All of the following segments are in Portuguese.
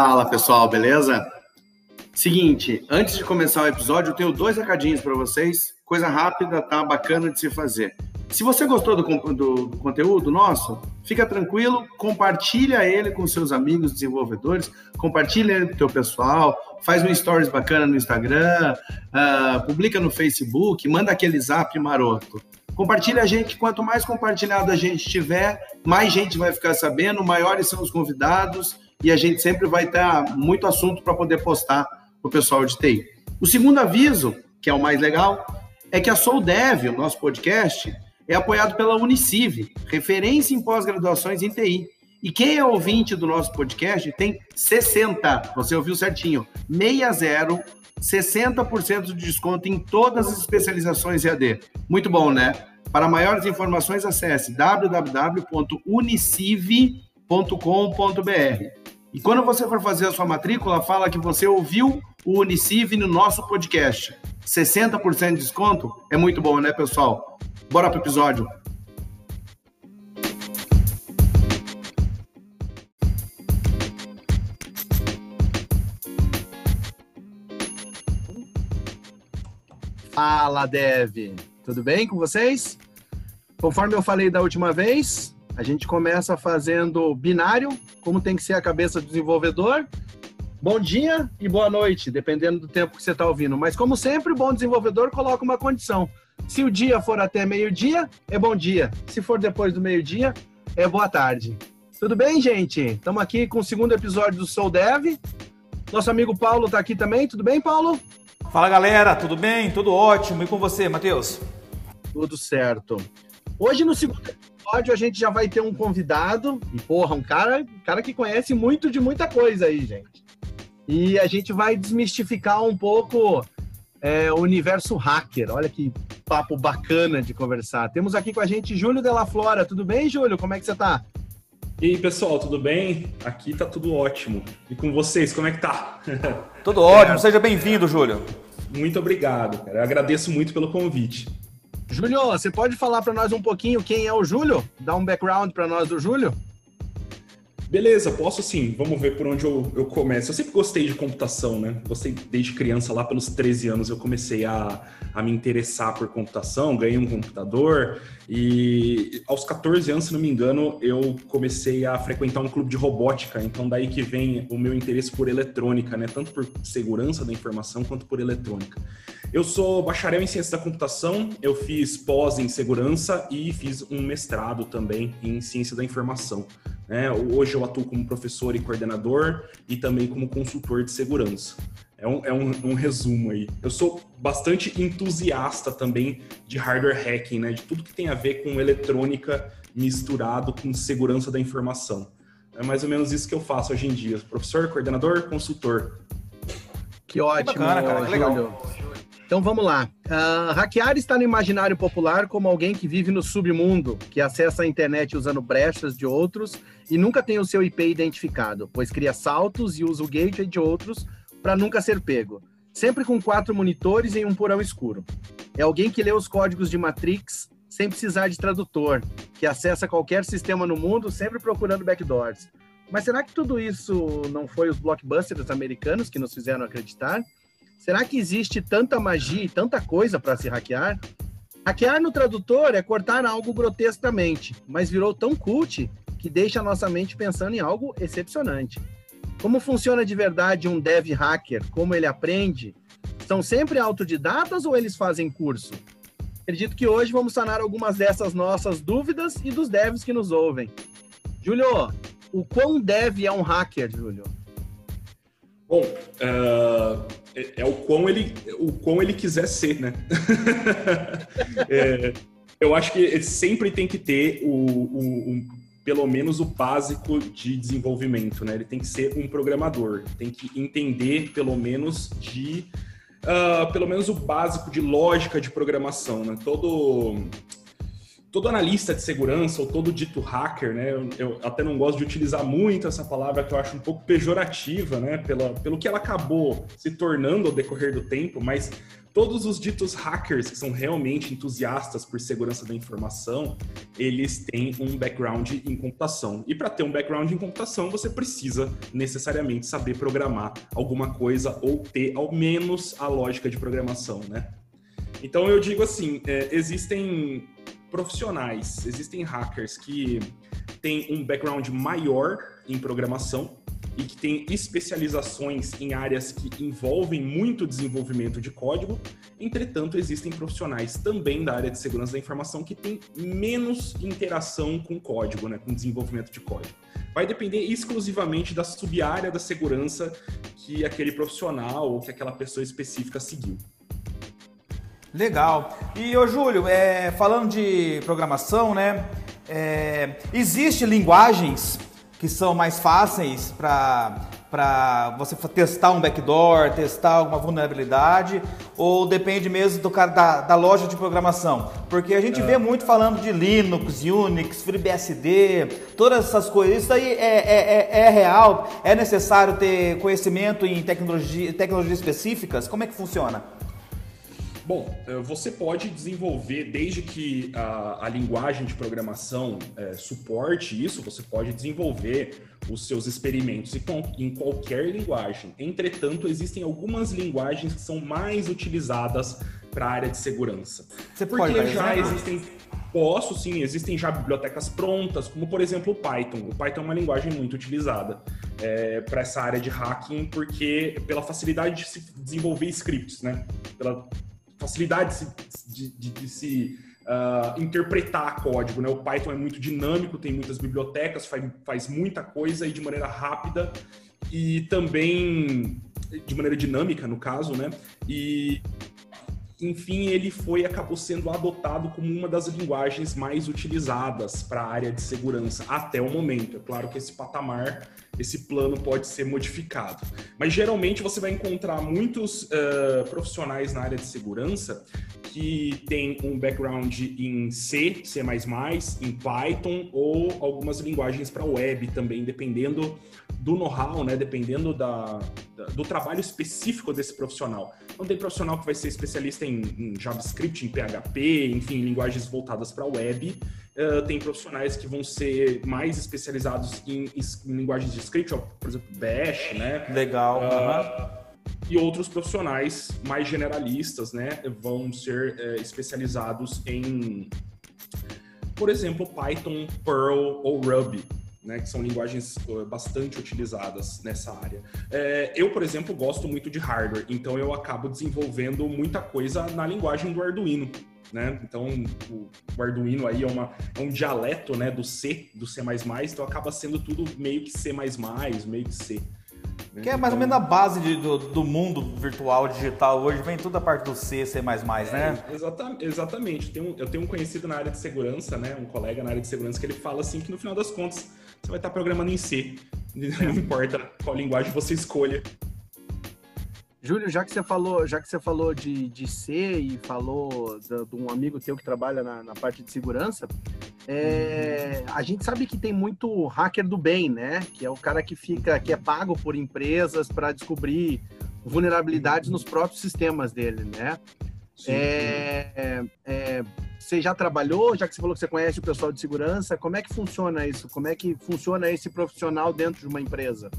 Fala pessoal, beleza? Seguinte, antes de começar o episódio, eu tenho dois recadinhos para vocês. Coisa rápida, tá? Bacana de se fazer. Se você gostou do, do, do, conteúdo nosso, fica tranquilo, compartilha ele com seus amigos desenvolvedores, compartilha ele com o teu pessoal, faz um stories bacana no Instagram, uh, publica no Facebook, manda aquele zap maroto. Compartilha a gente, quanto mais compartilhado a gente tiver, mais gente vai ficar sabendo, maiores são os convidados e a gente sempre vai ter muito assunto para poder postar para o pessoal de TI. O segundo aviso, que é o mais legal, é que a SouDev, o nosso podcast, é apoiado pela Uniciv, referência em pós-graduações em TI. E quem é ouvinte do nosso podcast tem 60, você ouviu certinho, 60, 60% de desconto em todas as especializações EAD. Muito bom, né? Para maiores informações, acesse www.uniciv.com.br. E quando você for fazer a sua matrícula, fala que você ouviu o Uniciv no nosso podcast. 60% de desconto é muito bom, né, pessoal? Bora pro episódio. Fala, Dev. Tudo bem com vocês? Conforme eu falei da última vez, a gente começa fazendo binário, como tem que ser a cabeça do desenvolvedor. Bom dia e boa noite, dependendo do tempo que você está ouvindo. Mas, como sempre, o bom desenvolvedor coloca uma condição. Se o dia for até meio-dia, é bom dia. Se for depois do meio-dia, é boa tarde. Tudo bem, gente? Estamos aqui com o segundo episódio do Soul Dev. Nosso amigo Paulo está aqui também. Tudo bem, Paulo? Fala galera, tudo bem? Tudo ótimo. E com você, Matheus? Tudo certo. Hoje no segundo episódio a gente já vai ter um convidado, e porra, um cara, um cara que conhece muito de muita coisa aí, gente. E a gente vai desmistificar um pouco é, o universo hacker. Olha que papo bacana de conversar. Temos aqui com a gente Júlio Della Flora. Tudo bem, Júlio? Como é que você tá? E aí, pessoal, tudo bem? Aqui tá tudo ótimo. E com vocês, como é que tá? Tudo ótimo, é. seja bem-vindo, Júlio. Muito obrigado, cara. Eu agradeço muito pelo convite. Júlio, você pode falar para nós um pouquinho quem é o Júlio? Dar um background para nós do Júlio? Beleza, posso sim. Vamos ver por onde eu, eu começo. Eu sempre gostei de computação, né? Gostei desde criança, lá pelos 13 anos, eu comecei a, a me interessar por computação, ganhei um computador e aos 14 anos, se não me engano, eu comecei a frequentar um clube de robótica. Então, daí que vem o meu interesse por eletrônica, né? Tanto por segurança da informação quanto por eletrônica. Eu sou bacharel em ciência da computação, eu fiz pós em segurança e fiz um mestrado também em ciência da informação. Né? Hoje eu atuo como professor e coordenador e também como consultor de segurança. É um, é um, um, resumo aí. Eu sou bastante entusiasta também de hardware hacking, né? De tudo que tem a ver com eletrônica misturado com segurança da informação. É mais ou menos isso que eu faço hoje em dia. Professor, coordenador, consultor. Que ótimo, que bacana, cara, que legal. Então vamos lá. Uh, hackear está no imaginário popular como alguém que vive no submundo, que acessa a internet usando brechas de outros e nunca tem o seu IP identificado, pois cria saltos e usa o gateway de outros para nunca ser pego. Sempre com quatro monitores em um porão escuro. É alguém que lê os códigos de Matrix sem precisar de tradutor, que acessa qualquer sistema no mundo sempre procurando backdoors. Mas será que tudo isso não foi os blockbusters americanos que nos fizeram acreditar? Será que existe tanta magia e tanta coisa para se hackear? Hackear no tradutor é cortar algo grotescamente, mas virou tão cult que deixa a nossa mente pensando em algo excepcionante. Como funciona de verdade um dev hacker? Como ele aprende? São sempre autodidatas ou eles fazem curso? Acredito que hoje vamos sanar algumas dessas nossas dúvidas e dos devs que nos ouvem. Júlio, o quão dev é um hacker, Júlio? Bom, uh, é, é, o, quão ele, o quão ele quiser ser, né? é, eu acho que sempre tem que ter o, o, o, pelo menos o básico de desenvolvimento, né? Ele tem que ser um programador, tem que entender pelo menos de uh, pelo menos o básico de lógica de programação, né? Todo todo analista de segurança ou todo dito hacker, né? Eu, eu, até não gosto de utilizar muito essa palavra que eu acho um pouco pejorativa, né? Pela, pelo que ela acabou se tornando ao decorrer do tempo, mas todos os ditos hackers que são realmente entusiastas por segurança da informação, eles têm um background em computação. E para ter um background em computação, você precisa necessariamente saber programar alguma coisa ou ter ao menos a lógica de programação, né? Então eu digo assim, é, existem profissionais, existem hackers que têm um background maior em programação e que têm especializações em áreas que envolvem muito desenvolvimento de código. Entretanto, existem profissionais também da área de segurança da informação que têm menos interação com código, né, com desenvolvimento de código. Vai depender exclusivamente da sub-área da segurança que aquele profissional ou que aquela pessoa específica seguiu. Legal. E ô Júlio, é, falando de programação, né? É, Existem linguagens que são mais fáceis para você testar um backdoor, testar alguma vulnerabilidade, ou depende mesmo do cara da, da loja de programação? Porque a gente é. vê muito falando de Linux, Unix, FreeBSD, todas essas coisas. Isso aí é, é, é, é real? É necessário ter conhecimento em tecnologia, tecnologias específicas? Como é que funciona? Bom, eh, você pode desenvolver, desde que a, a linguagem de programação é, suporte isso, você pode desenvolver os seus experimentos em qualquer linguagem. Entretanto, existem algumas linguagens que são mais utilizadas para a área de segurança. Você Porque pode já existem. Posso sim, existem já bibliotecas prontas, como por exemplo o Python. O Python é uma linguagem muito utilizada é, para essa área de hacking, porque pela facilidade de se desenvolver scripts, né? Pela facilidade de, de, de se uh, interpretar código. Né? O Python é muito dinâmico, tem muitas bibliotecas, faz, faz muita coisa e de maneira rápida e também de maneira dinâmica, no caso, né? E enfim, ele foi acabou sendo adotado como uma das linguagens mais utilizadas para a área de segurança até o momento. É claro que esse patamar, esse plano pode ser modificado, mas geralmente você vai encontrar muitos uh, profissionais na área de segurança que têm um background em C, C++, em Python ou algumas linguagens para web também, dependendo do know-how, né? Dependendo da, do trabalho específico desse profissional. Não tem profissional que vai ser especialista em, em JavaScript, em PHP, enfim, linguagens voltadas para web. Uh, tem profissionais que vão ser mais especializados em, em linguagens de script, por exemplo, Bash, né? Legal. Uh, E outros profissionais mais generalistas, né, vão ser uh, especializados em, por exemplo, Python, Perl ou Ruby né, que são linguagens bastante utilizadas nessa área. É, eu, por exemplo, gosto muito de hardware, então eu acabo desenvolvendo muita coisa na linguagem do Arduino. Né? Então, o, o Arduino aí é, uma, é um dialeto né, do C, do C++, então acaba sendo tudo meio que C++, meio que C. Né? Que é mais ou menos a base de, do, do, mundo virtual digital hoje, vem toda a parte do C, C++, né? É, exatamente. exatamente. Eu tenho, eu tenho um conhecido na área de segurança, né? Um colega na área de segurança que ele fala assim que no final das contas você vai estar programando em C. Não importa qual linguagem você escolha. Júlio, já que você falou, já que você falou de, de C e falou de, de um amigo teu que trabalha na, na parte de segurança, é, a gente sabe que tem muito hacker do bem, né? Que é o cara que fica, que é pago por empresas para descobrir vulnerabilidades nos próprios sistemas dele, né? Sim, é, é, é, você já trabalhou, já que você falou que você conhece o pessoal de segurança, como é que funciona isso? Como é que funciona esse profissional dentro de uma empresa?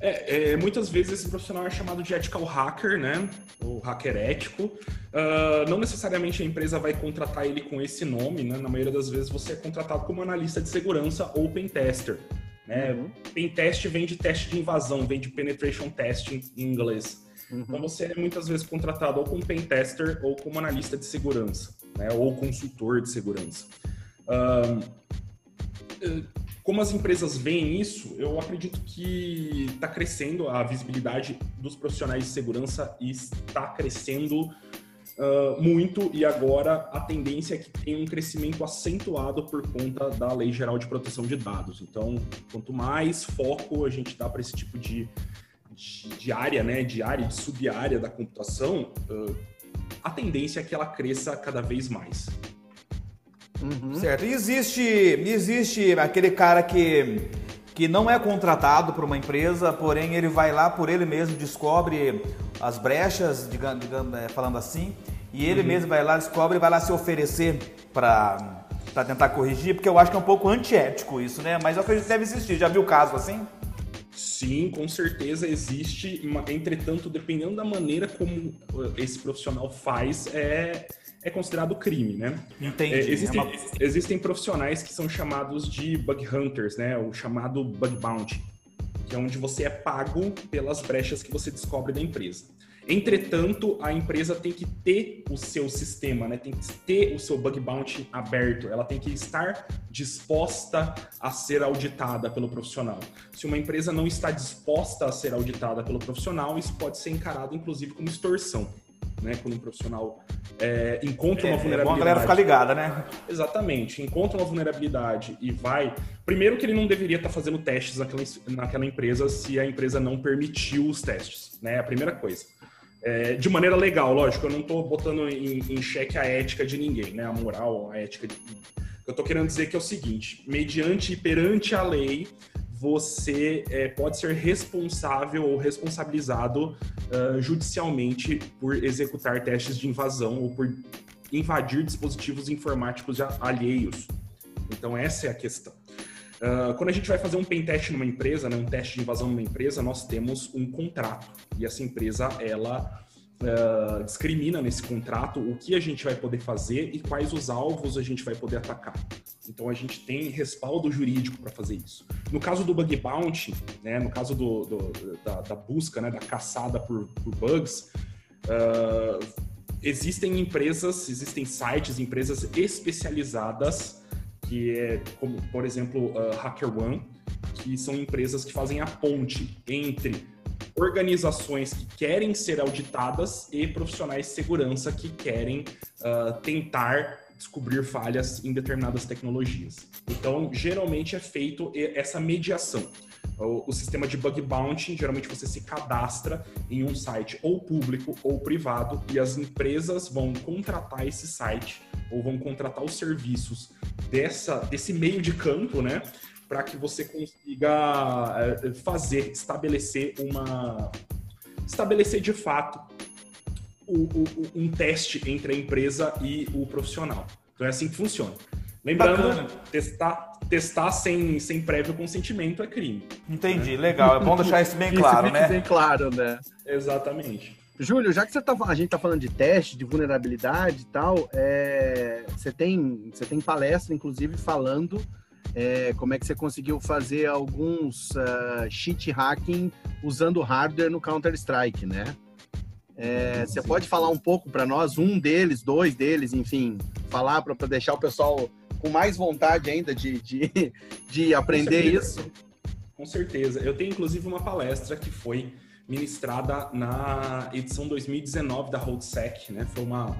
É, é, muitas vezes esse profissional é chamado de ethical hacker, né? O hacker ético. Uh, não necessariamente a empresa vai contratar ele com esse nome, né? Na maioria das vezes você é contratado como analista de segurança ou pen tester. Né? Uhum. Pen test vem de teste de invasão, vem de penetration testing em inglês. Uhum. Então você é muitas vezes contratado ou como pen tester ou como analista de segurança, né? Ou consultor de segurança. Uh, como as empresas veem isso, eu acredito que está crescendo a visibilidade dos profissionais de segurança e está crescendo uh, muito e agora a tendência é que tem um crescimento acentuado por conta da Lei Geral de Proteção de Dados. Então, quanto mais foco a gente dá para esse tipo de, de, de, área, né, de área, de sub-área da computação, uh, a tendência é que ela cresça cada vez mais. Uhum. Certo. E existe, existe aquele cara que, que não é contratado por uma empresa, porém ele vai lá por ele mesmo, descobre as brechas, digamos, digamos é, falando assim, e ele uhum. mesmo vai lá, descobre e vai lá se oferecer para para tentar corrigir, porque eu acho que é um pouco antiético isso, né? Mas eu acredito que deve existir. Já viu o caso assim? Sim, com certeza existe. Entretanto, dependendo da maneira como esse profissional faz, é, é considerado crime, né? Entendi. É, existem, é uma... existem profissionais que são chamados de bug hunters, né? O chamado bug bounty, que é onde você é pago pelas brechas que você descobre da empresa. Entretanto, a empresa tem que ter o seu sistema, né? tem que ter o seu bug bounty aberto, ela tem que estar disposta a ser auditada pelo profissional. Se uma empresa não está disposta a ser auditada pelo profissional, isso pode ser encarado, inclusive, como extorsão. Né, quando um profissional é, encontra é, uma vulnerabilidade. É bom a galera ficar ligada, né? Exatamente. Encontra uma vulnerabilidade e vai. Primeiro, que ele não deveria estar fazendo testes naquela, naquela empresa se a empresa não permitiu os testes, né? A primeira coisa. É, de maneira legal, lógico, eu não estou botando em, em xeque a ética de ninguém, né? A moral, a ética de. Eu estou querendo dizer que é o seguinte: mediante e perante a lei, você é, pode ser responsável ou responsabilizado uh, judicialmente por executar testes de invasão ou por invadir dispositivos informáticos alheios. Então, essa é a questão. Uh, quando a gente vai fazer um pen test numa empresa, né, um teste de invasão numa empresa, nós temos um contrato. E essa empresa, ela uh, discrimina nesse contrato o que a gente vai poder fazer e quais os alvos a gente vai poder atacar. Então a gente tem respaldo jurídico para fazer isso. No caso do bug bounty, né, no caso do, do da, da, busca, né, da caçada por, por bugs, uh, existem empresas, existem sites, empresas especializadas que é como, por exemplo, uh, HackerOne, que são empresas que fazem a ponte entre organizações que querem ser auditadas e profissionais de segurança que querem uh, tentar descobrir falhas em determinadas tecnologias. Então, geralmente é feito essa mediação. O, o, sistema de bug bounty, geralmente você se cadastra em um site ou público ou privado e as empresas vão contratar esse site ou vão contratar os serviços dessa, desse meio de campo, né? Para que você consiga eh, fazer, estabelecer uma. estabelecer de fato o, o, um teste entre a empresa e o profissional. Então é assim que funciona. Lembrando, testar, testar sem, sem prévio consentimento é crime. Entendi, né? legal. É bom deixar isso bem claro, isso né? bem claro, né? Exatamente. Júlio, já que você tá, a gente está falando de teste, de vulnerabilidade e tal, é, você, tem, você tem palestra, inclusive, falando é, como é que você conseguiu fazer alguns uh, cheat hacking usando hardware no Counter-Strike, né? É, você pode falar um pouco para nós, um deles, dois deles, enfim, falar para deixar o pessoal com mais vontade ainda de, de, de aprender isso? Com certeza. Eu tenho, inclusive, uma palestra que foi ministrada na edição 2019 da Holdsec, né? Foi uma,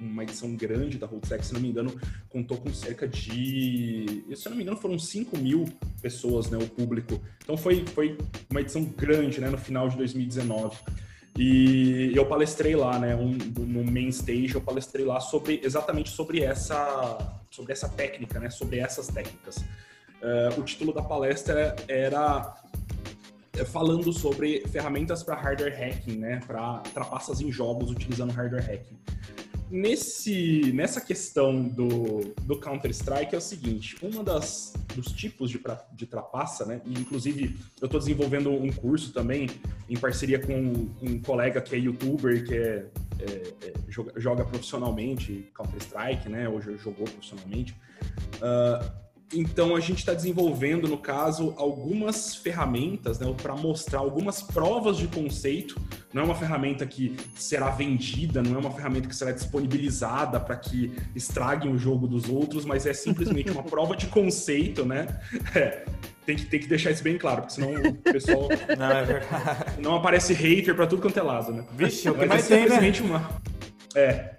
uma edição grande da Holdsec, se não me engano, contou com cerca de, se não me engano, foram 5 mil pessoas, né, o público. Então foi, foi uma edição grande, né, no final de 2019. E eu palestrei lá, né, um, no main stage, eu palestrei lá sobre exatamente sobre essa, sobre essa técnica, né, sobre essas técnicas. Uh, o título da palestra era é, falando sobre ferramentas para hardware hacking, né, para trapaças em jogos utilizando hardware hacking. Nesse, nessa questão do, do Counter-Strike é o seguinte, uma das dos tipos de, de trapaça, né, e inclusive eu estou desenvolvendo um curso também em parceria com um colega que é youtuber, que é, é, é joga, joga, profissionalmente Counter-Strike, né, hoje jogou profissionalmente, uh, então a gente está desenvolvendo, no caso, algumas ferramentas né, para mostrar algumas provas de conceito. Não é uma ferramenta que será vendida, não é uma ferramenta que será disponibilizada para que estraguem o jogo dos outros, mas é simplesmente uma prova de conceito, né? É, tem que, tem que deixar isso bem claro, porque senão o pessoal. Não, é não aparece hater para tudo quanto é lado, né? Vixe, o que mais é simplesmente tem, né? uma. É,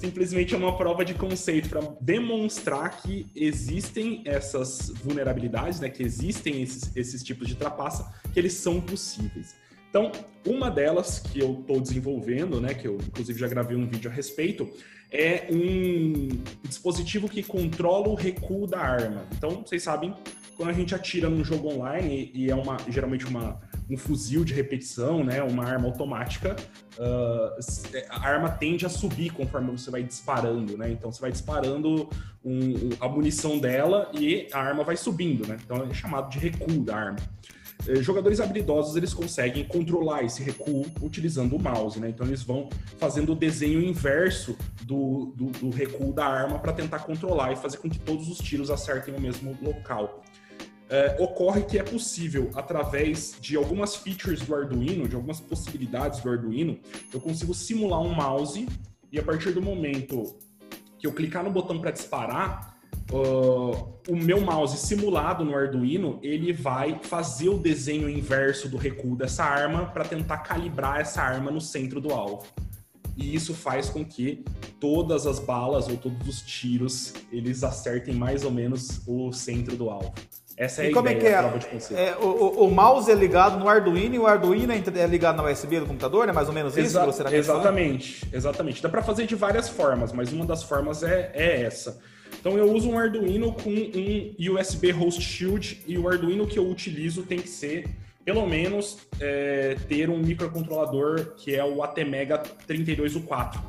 simplesmente é uma prova de conceito para demonstrar que existem essas vulnerabilidades, né, que existem esses, esses tipos de trapaça, que eles são possíveis. Então, uma delas que eu estou desenvolvendo, né, que eu inclusive já gravei um vídeo a respeito, é um dispositivo que controla o recuo da arma. Então, vocês sabem, quando a gente atira num jogo online e é uma geralmente uma um fuzil de repetição, né, uma arma automática, uh, a arma tende a subir conforme você vai disparando, né? Então você vai disparando um, a munição dela e a arma vai subindo, né? Então é chamado de recuo da arma. Eh, jogadores habilidosos eles conseguem controlar esse recuo utilizando o mouse, né? Então eles vão fazendo o desenho inverso do, do, do recuo da arma para tentar controlar e fazer com que todos os tiros acertem o mesmo local. É, ocorre que é possível, através de algumas features do Arduino, de algumas possibilidades do Arduino, eu consigo simular um mouse e a partir do momento que eu clicar no botão para disparar, uh, o meu mouse simulado no Arduino, ele vai fazer o desenho inverso do recuo dessa arma para tentar calibrar essa arma no centro do alvo. E isso faz com que todas as balas ou todos os tiros eles acertem mais ou menos o centro do alvo. Essa é e a como é ideia, é que é? é o, o, mouse é ligado no Arduino e o Arduino é ligado na USB do computador, né? Mais ou menos isso Exa que você tá Exatamente, exatamente. Dá para fazer de várias formas, mas uma das formas é, é essa. Então eu uso um Arduino com um USB Host Shield e o Arduino que eu utilizo tem que ser pelo menos é, ter um microcontrolador que é o ATmega 32U4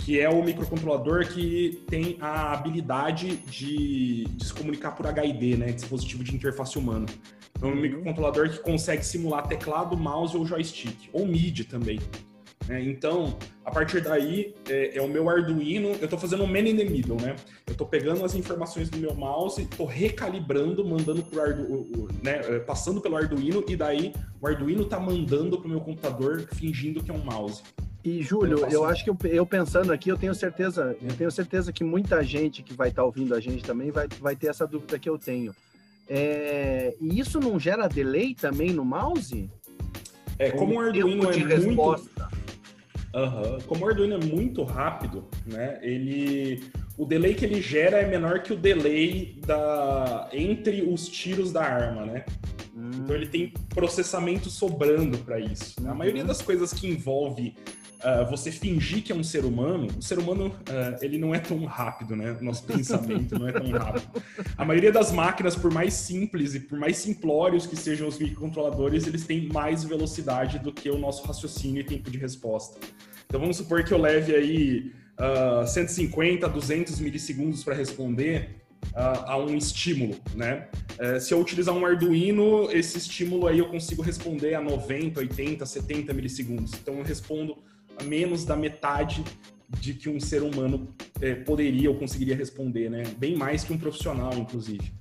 que é o microcontrolador que tem a habilidade de, de se comunicar por HID, né, dispositivo de interface humana. É um uhum. microcontrolador que consegue simular teclado, mouse ou joystick, ou MIDI também. Né? Então, a partir daí, é, é, o meu Arduino, eu estou fazendo um man in the middle, né? Eu estou pegando as informações do meu mouse, estou recalibrando, mandando pro Arduino, né? É, passando pelo Arduino, e daí o Arduino está mandando para o meu computador, fingindo que é um mouse. E Júlio, eu acho que eu, eu, pensando aqui, eu tenho certeza, eu tenho certeza que muita gente que vai estar tá ouvindo a gente também vai, vai ter essa dúvida que eu tenho. É, e isso não gera delay também no mouse? É, como o Arduino é muito. Uhum. Como o Arduino é muito rápido, né? Ele, o delay que ele gera é menor que o delay da entre os tiros da arma, né? Hum. Então ele tem processamento sobrando para isso. Né? A maioria uhum. das coisas que envolve uh, você fingir que é um ser humano, o ser humano uh, ele não é tão rápido, né? O nosso pensamento não é tão rápido. A maioria das máquinas, por mais simples e por mais simplórios que sejam os microcontroladores, eles têm mais velocidade do que o nosso raciocínio e tempo de resposta. Então vamos supor que eu leve aí uh, 150, 200 milissegundos para responder a, a, um estímulo, né? Uh, se eu utilizar um Arduino, esse estímulo aí eu consigo responder a 90, 80, 70 milissegundos. Então eu respondo menos da metade de que um ser humano é, poderia ou conseguiria responder, né? Bem mais que um profissional, inclusive.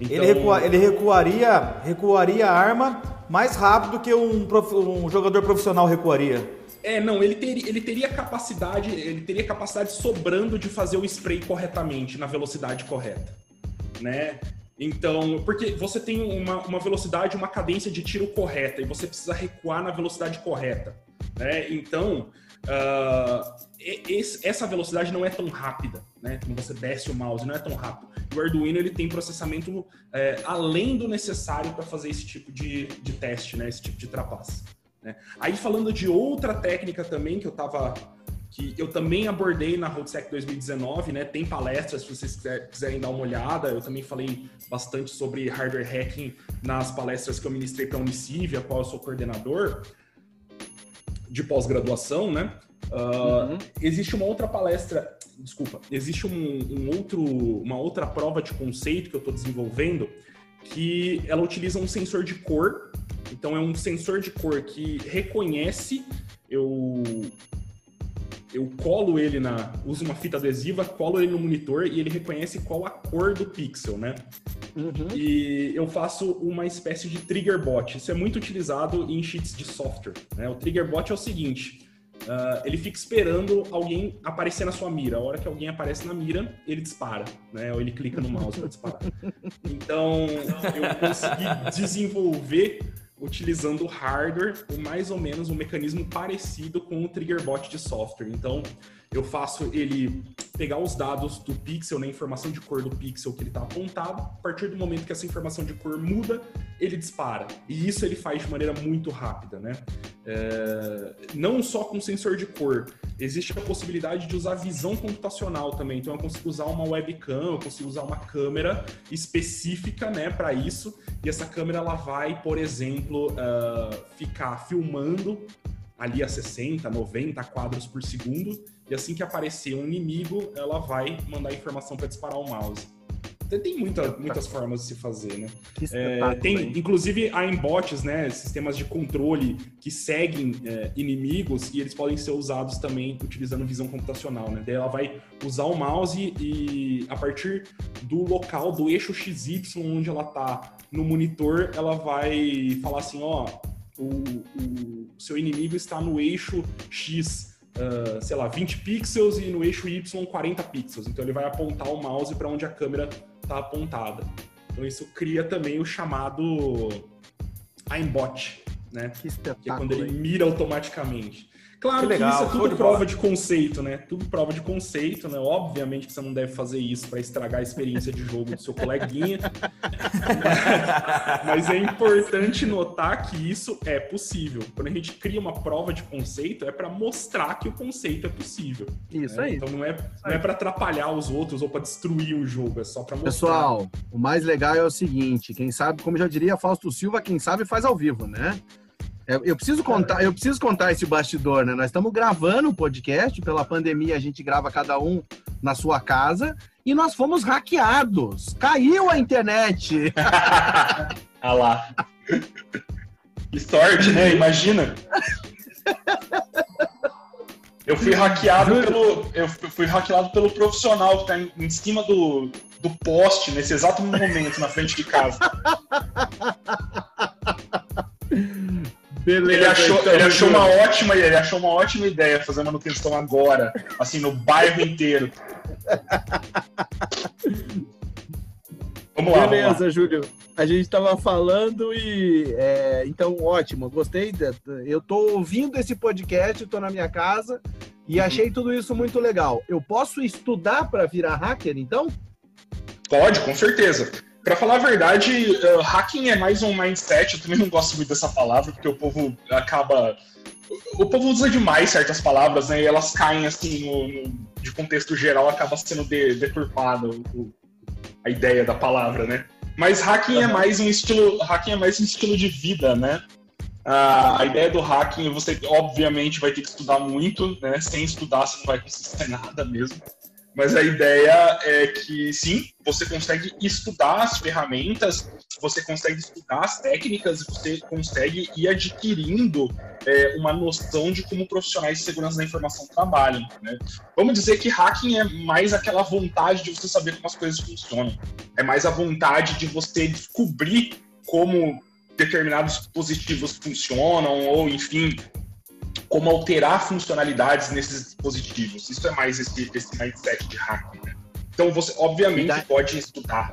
Então... Ele, recua, ele recuaria, recuaria a arma mais rápido que um, prof, um jogador profissional recuaria. É, não, ele teria, ele teria capacidade, ele teria capacidade sobrando de fazer o spray corretamente, na velocidade correta, né? Então, porque você tem uma, uma velocidade, uma cadência de tiro correta e você precisa recuar na velocidade correta. Né? Então, uh, esse, essa velocidade não é tão rápida, né? Quando você desce o mouse, não é tão rápido. O Arduino ele tem processamento é, além do necessário para fazer esse tipo de, de teste, né? Esse tipo de trapaça. Né? Aí falando de outra técnica também que eu tava que eu também abordei na RoadSec 2019, né? Tem palestras, se vocês quiserem dar uma olhada. Eu também falei bastante sobre hardware hacking nas palestras que eu ministrei para a Uniciv, a qual eu sou coordenador de pós-graduação, né? Uh, uhum. Existe uma outra palestra, desculpa, existe um, um, outro, uma outra prova de conceito que eu estou desenvolvendo que ela utiliza um sensor de cor. Então é um sensor de cor que reconhece eu eu colo ele na. uso uma fita adesiva, colo ele no monitor e ele reconhece qual a cor do pixel, né? Uhum. E eu faço uma espécie de trigger bot. Isso é muito utilizado em cheats de software. Né? O trigger bot é o seguinte: uh, ele fica esperando alguém aparecer na sua mira. A hora que alguém aparece na mira, ele dispara, né? Ou ele clica no mouse para disparar. Então, eu consegui desenvolver utilizando hardware, ou mais ou menos um mecanismo parecido com o trigger bot de software. Então, eu faço ele pegar os dados do pixel, né, informação de cor do pixel que ele está apontado. A partir do momento que essa informação de cor muda, ele dispara. E isso ele faz de maneira muito rápida, né? É... Não só com sensor de cor, existe a possibilidade de usar visão computacional também. Então eu consigo usar uma webcam, eu consigo usar uma câmera específica, né, para isso. E essa câmera ela vai, por exemplo, uh, ficar filmando ali a 60, 90 quadros por segundo, e assim que aparecer um inimigo, ela vai mandar informação para disparar o mouse. Então, tem muita, muitas formas de se fazer, né? É, tem, inclusive, há embots, né? Sistemas de controle que seguem é, inimigos e eles podem ser usados também utilizando visão computacional, né? Daí ela vai usar o mouse e, a partir do local, do eixo XY onde ela tá no monitor, ela vai falar assim, ó, o, o seu inimigo está no eixo X, uh, sei lá, 20 pixels e no eixo Y 40 pixels. Então ele vai apontar o mouse para onde a câmera está apontada. Então isso cria também o chamado aimbot, né? Que, que é quando ele mira automaticamente. Claro que, legal, que isso é tudo prova de conceito, né? Tudo prova de conceito, né? Obviamente que você não deve fazer isso para estragar a experiência de jogo do seu coleguinha. Mas é importante notar que isso é possível. Quando a gente cria uma prova de conceito, é para mostrar que o conceito é possível. Isso né? aí. Então não é, não é para atrapalhar os outros ou para destruir o jogo, é só para mostrar. Pessoal, o mais legal é o seguinte, quem sabe, como já diria Fausto Silva, quem sabe faz ao vivo, né? É, eu preciso contar, eu preciso contar esse bastidor, né? Nós estamos gravando o podcast, pela pandemia a gente grava cada um na sua casa e nós fomos hackeados. Caiu a internet. ah lá. Que sorte, né? Imagina. Eu fui hackeado pelo. Eu fui hackeado pelo profissional que tá em, em cima do, do poste nesse exato momento na frente de casa. Beleza, ele achou, então, ele achou uma ótima, ele achou uma ótima ideia fazer manutenção agora, assim, no bairro inteiro. Vamos lá. Beleza, vamos lá. Júlio. A gente estava falando e é, então ótimo, gostei. De, eu estou ouvindo esse podcast, estou na minha casa e uhum. achei tudo isso muito legal. Eu posso estudar para virar hacker, então? Pode, com certeza. Para falar a verdade, uh, hacking é mais um mindset. Eu também não gosto muito dessa palavra, porque o povo acaba. O povo usa demais certas palavras, né? E elas caem assim no, no de contexto geral, acaba sendo de, deturpada a ideia da palavra, né? Mas hacking é mais um estilo, hacking é mais um estilo de vida, né? a ideia do hacking, você obviamente vai ter que estudar muito, né? Sem estudar, você não vai conseguir nada mesmo. Mas a ideia é que sim, você consegue estudar as ferramentas, você consegue estudar as técnicas, você consegue ir adquirindo é, uma noção de como profissionais de segurança da informação trabalham. Né? Vamos dizer que hacking é mais aquela vontade de você saber como as coisas funcionam, é mais a vontade de você descobrir como determinados dispositivos funcionam, ou enfim, como alterar funcionalidades nesses dispositivos. Isso é mais esse, esse mindset de hacking. Né? Então você, obviamente, daí... pode estudar.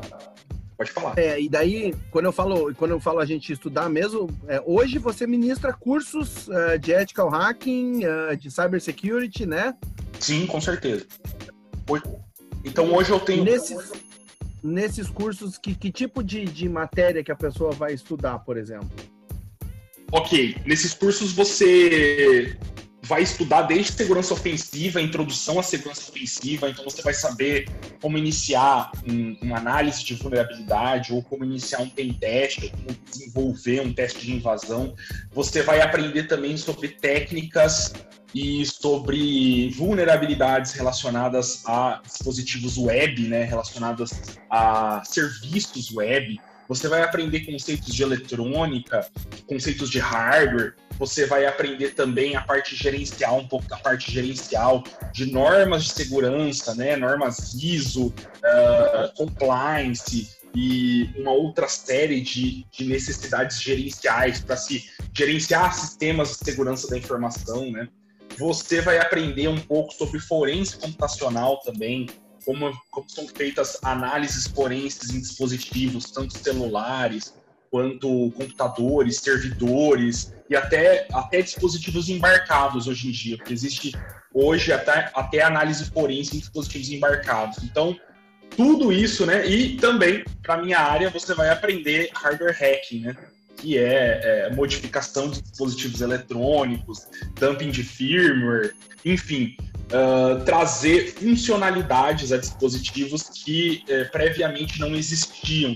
Pode falar. É, e daí, quando eu falo, quando eu falo a gente estudar mesmo, é, hoje você ministra cursos uh, de ethical hacking, uh, de cybersecurity, né? Sim, com certeza. Então hoje eu tenho. Nesses, nesses cursos, que, que tipo de, de matéria que a pessoa vai estudar, por exemplo? Ok, nesses cursos você vai estudar desde segurança ofensiva, introdução à segurança ofensiva, então você vai saber como iniciar um, uma análise de vulnerabilidade ou como iniciar um pen test, ou como desenvolver um teste de invasão. Você vai aprender também sobre técnicas e sobre vulnerabilidades relacionadas a dispositivos web, né, relacionadas a serviços web. Você vai aprender conceitos de eletrônica, conceitos de hardware, você vai aprender também a parte gerencial, um pouco da parte gerencial de normas de segurança, né? Normas ISO, uh, compliance e uma outra série de, de necessidades gerenciais para se gerenciar sistemas de segurança da informação, né? Você vai aprender um pouco sobre forense computacional também, como, como são feitas análises forenses em dispositivos, tanto celulares quanto computadores, servidores e até, até dispositivos embarcados hoje em dia, porque existe hoje até, até análise forense em dispositivos embarcados. Então, tudo isso, né? E também, para minha área, você vai aprender hardware hacking, né? Que é, é, modificação de dispositivos eletrônicos, dumping de firmware, enfim, uh, trazer funcionalidades a dispositivos que uh, previamente não existiam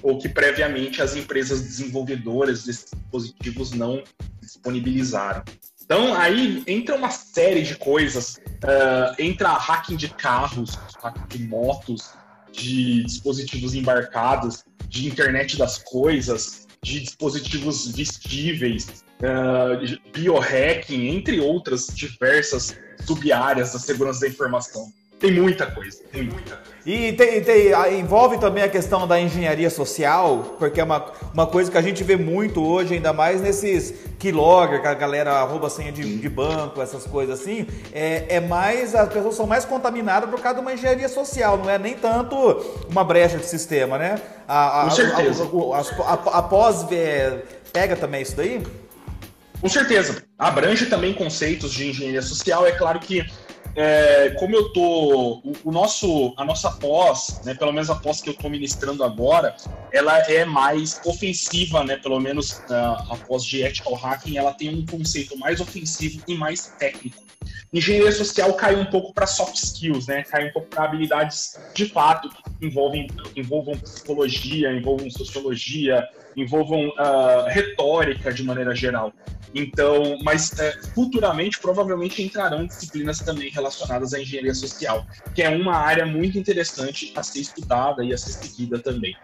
ou que previamente as empresas desenvolvedoras desses dispositivos não disponibilizaram. Então, aí entra uma série de coisas. Uh, entra hacking de carros, hacking de motos, de dispositivos embarcados, de internet das coisas, de dispositivos vestíveis, uh, biohacking, entre outras diversas sub-áreas da segurança da informação. Tem muita coisa, tem muita coisa. E tem, tem, envolve também a questão da engenharia social, porque é uma, uma coisa que a gente vê muito hoje, ainda mais nesses keylogger, que a galera rouba senha de, de banco, essas coisas assim. É, é, mais, as pessoas são mais contaminadas por causa de uma engenharia social, não é nem tanto uma brecha de sistema, né? A, a, Com certeza. A, a, a pós pega também isso daí? Com certeza. Abrange também conceitos de engenharia social. É claro que é, como eu tô, o, o, nosso, a nossa pós, né, pelo menos a pós que eu estou ministrando agora, ela é mais ofensiva, né, pelo menos a, a pós de ethical hacking, ela tem um conceito mais ofensivo e mais técnico. Engenharia social cai um pouco para soft skills, né, cai um pouco para habilidades de fato que envolvem, envolvam psicologia, envolvam sociologia, envolvam uh, retórica de maneira geral. Então, mas futuramente provavelmente entrarão disciplinas também relacionadas à engenharia social, que é uma área muito interessante a ser estudada e a ser seguida também.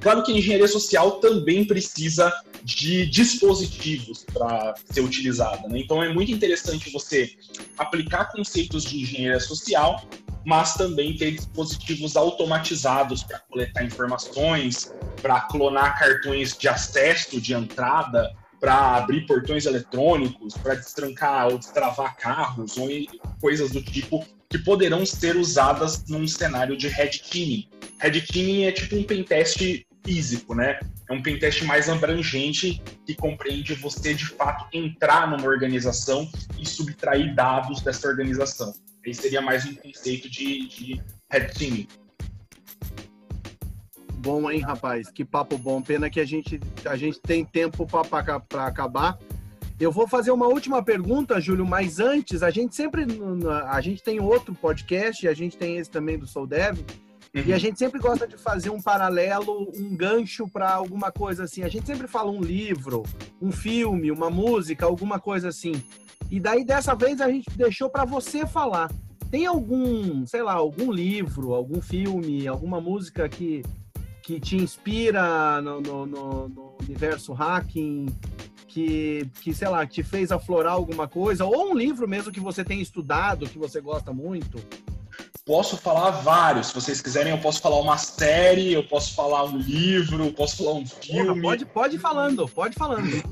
Claro que a engenharia social também precisa de dispositivos para ser utilizada, né? Então é muito interessante você aplicar conceitos de engenharia social, mas também ter dispositivos automatizados para coletar informações, para clonar cartões de acesso, de entrada, para abrir portões eletrônicos, para destrancar ou destravar carros, ou coisas do tipo que poderão ser usadas num cenário de red teaming. Red teaming é tipo um pentest físico, né? É um pentest mais abrangente que compreende você de fato entrar numa organização e subtrair dados dessa organização. Aí seria mais um conceito de, de red teaming bom, hein, rapaz? Que papo bom. Pena que a gente, a gente tem tempo para acabar. Eu vou fazer uma última pergunta, Júlio, mas antes, a gente sempre. A gente tem outro podcast, a gente tem esse também do Soul Dev, uhum. e a gente sempre gosta de fazer um paralelo, um gancho para alguma coisa assim. A gente sempre fala um livro, um filme, uma música, alguma coisa assim. E daí, dessa vez, a gente deixou para você falar. Tem algum, sei lá, algum livro, algum filme, alguma música que que te inspira no, no, no, no universo hacking, que, que, sei lá, te fez aflorar alguma coisa, ou um livro mesmo que você tem estudado, que você gosta muito? Posso falar vários. Se vocês quiserem, eu posso falar uma série, eu posso falar um livro, eu posso falar um filme. Porra, pode, pode falando, pode falando.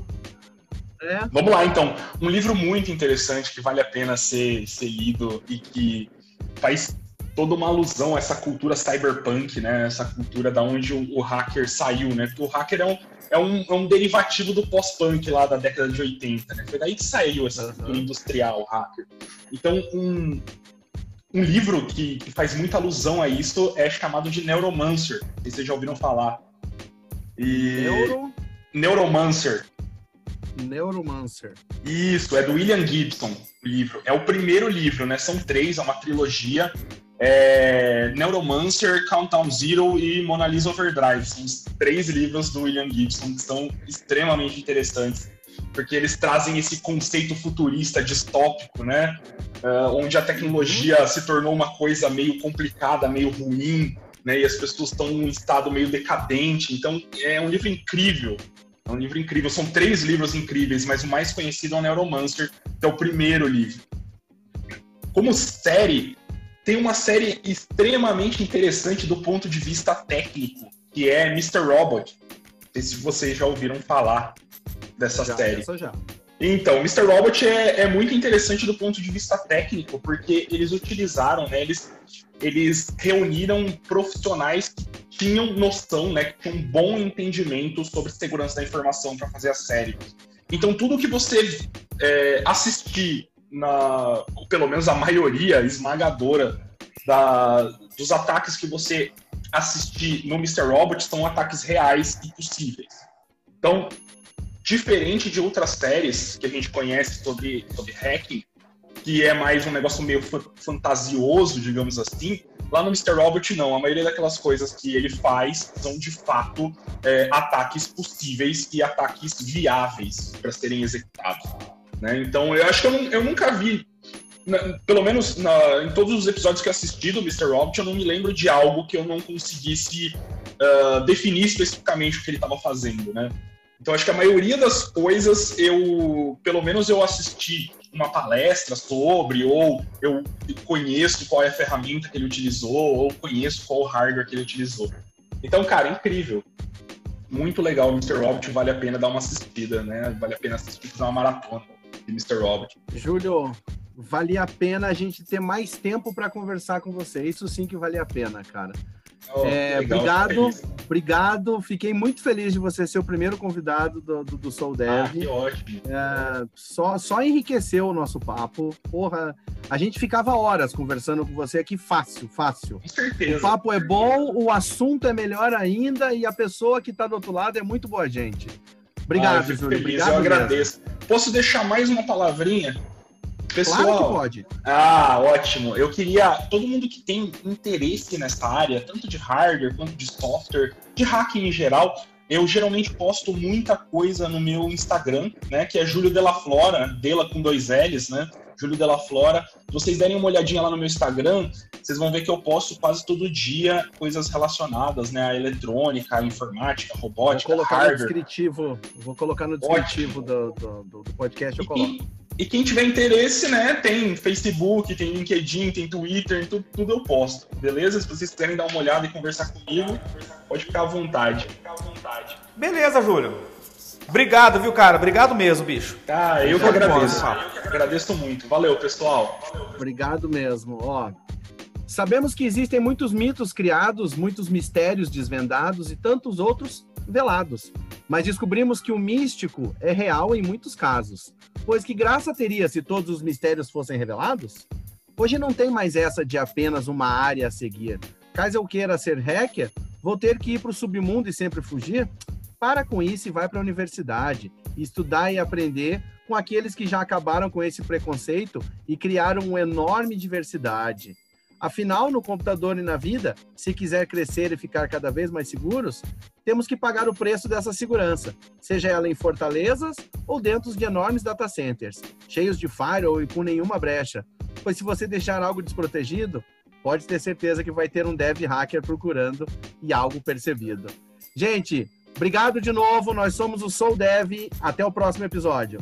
É. Vamos lá, então. Um livro muito interessante que vale a pena ser, ser lido e que faz toda uma alusão a essa cultura cyberpunk, né? Essa cultura da onde o, o hacker saiu, né? Porque o hacker é um, é um, é um derivativo do pós-punk lá da década de 80, né? Foi daí que saiu essa cultura industrial, o hacker. Então, um, um livro que, que, faz muita alusão a isso é chamado de Neuromancer. Vocês já ouviram falar. E... Neuro... Neuromancer. Neuromancer. Isso, é do William Gibson, o livro. É o primeiro livro, né? São três, é uma trilogia é, Neuromancer, Countdown Zero e Mona Lisa Overdrive. São os três livros do William Gibson que são extremamente interessantes, porque eles trazem esse conceito futurista, distópico, né? Uh, onde a tecnologia se tornou uma coisa meio complicada, meio ruim, né? E as pessoas estão em um estado meio decadente. Então, é um livro incrível. É um livro incrível. São três livros incríveis, mas o mais conhecido é o Neuromancer, que é o primeiro livro. Como série, tem uma série extremamente interessante do ponto de vista técnico, que é Mr. Robot. Não sei se vocês já ouviram falar dessa já, série. Já. Então, Mr. Robot é, é, muito interessante do ponto de vista técnico, porque eles utilizaram, né, eles, eles reuniram profissionais que tinham noção, né, que tinham um bom entendimento sobre segurança da informação para fazer a série. Então, tudo que você é, assistir na, ou pelo menos a maioria esmagadora da, dos ataques que você assistir no Mr. Robot são ataques reais e possíveis. Então, diferente de outras séries que a gente conhece sobre, sobre hacking, que é mais um negócio meio fantasioso, digamos assim, lá no Mr. Robot não. A maioria daquelas coisas que ele faz são de fato é, ataques possíveis e ataques viáveis para serem executados. Né? Então, eu acho que eu, eu nunca vi na, pelo menos na, em todos os episódios que eu assisti do Mr. Robot, eu não me lembro de algo que eu não conseguisse uh, definir especificamente o que ele estava fazendo, né? Então acho que a maioria das coisas eu, pelo menos eu assisti uma palestra sobre, ou eu conheço qual é a ferramenta que ele utilizou, ou conheço qual o hardware que ele utilizou. Então, cara, incrível. Muito legal o Mr. Robot, vale a pena dar uma assistida, né? Vale a pena assistir, fazer uma maratona de Mr. Robot. Júlio, valia a pena a gente ter mais tempo para conversar com você. Isso sim que valia a pena, cara. Oh, é, obrigado, obrigado. Fiquei muito feliz de você ser o primeiro convidado do, do, do Soul Dev. Ah, que ótimo. É, só, só enriqueceu o nosso papo. Porra, a gente ficava horas conversando com você aqui fácil, fácil. Com certeza. O papo é bom, o assunto é melhor ainda e a pessoa que está do outro lado é muito boa gente. Obrigado, ah, Júlio. Obrigado. Eu agradeço. Mesmo. Posso deixar mais uma palavrinha? Pessoal, claro que pode. Ah, ótimo. Eu queria. Todo mundo que tem interesse nessa área, tanto de hardware quanto de software, de hacking em geral, eu geralmente posto muita coisa no meu Instagram, né? Que é Júlio Della Flora, Dela com dois L's, né? Júlio Della Flora. Se vocês derem uma olhadinha lá no meu Instagram, vocês vão ver que eu posto quase todo dia coisas relacionadas, né? A eletrônica, a informática, a robótica, vou colocar hardware. No descritivo, vou colocar no descritivo do, do, do, podcast, eu coloco. E, e quem tiver interesse, né, tem Facebook, tem LinkedIn, tem Twitter, tudo, tudo eu posto, beleza? Se vocês quiserem dar uma olhada e conversar comigo, pode ficar à vontade. Beleza, Júlio. Obrigado, viu, cara? Obrigado mesmo, bicho. Ah, eu que agradeço. Eu agradeço muito. Valeu, pessoal. Obrigado mesmo. Ó, sabemos que existem muitos mitos criados, muitos mistérios desvendados e tantos outros velados. Mas descobrimos que o místico é real em muitos casos. Pois que graça teria se todos os mistérios fossem revelados? Hoje não tem mais essa de apenas uma área a seguir. Caso eu queira ser hacker, vou ter que ir para o submundo e sempre fugir? Para com isso e vai para a universidade. Estudar e aprender com aqueles que já acabaram com esse preconceito e criaram uma enorme diversidade. Afinal, no computador e na vida, se quiser crescer e ficar cada vez mais seguros, temos que pagar o preço dessa segurança, seja ela em fortalezas ou dentro de enormes data centers, cheios de firewall e com nenhuma brecha. Pois se você deixar algo desprotegido, pode ter certeza que vai ter um dev hacker procurando e algo percebido. Gente, obrigado de novo. Nós somos o Soul Dev. Até o próximo episódio.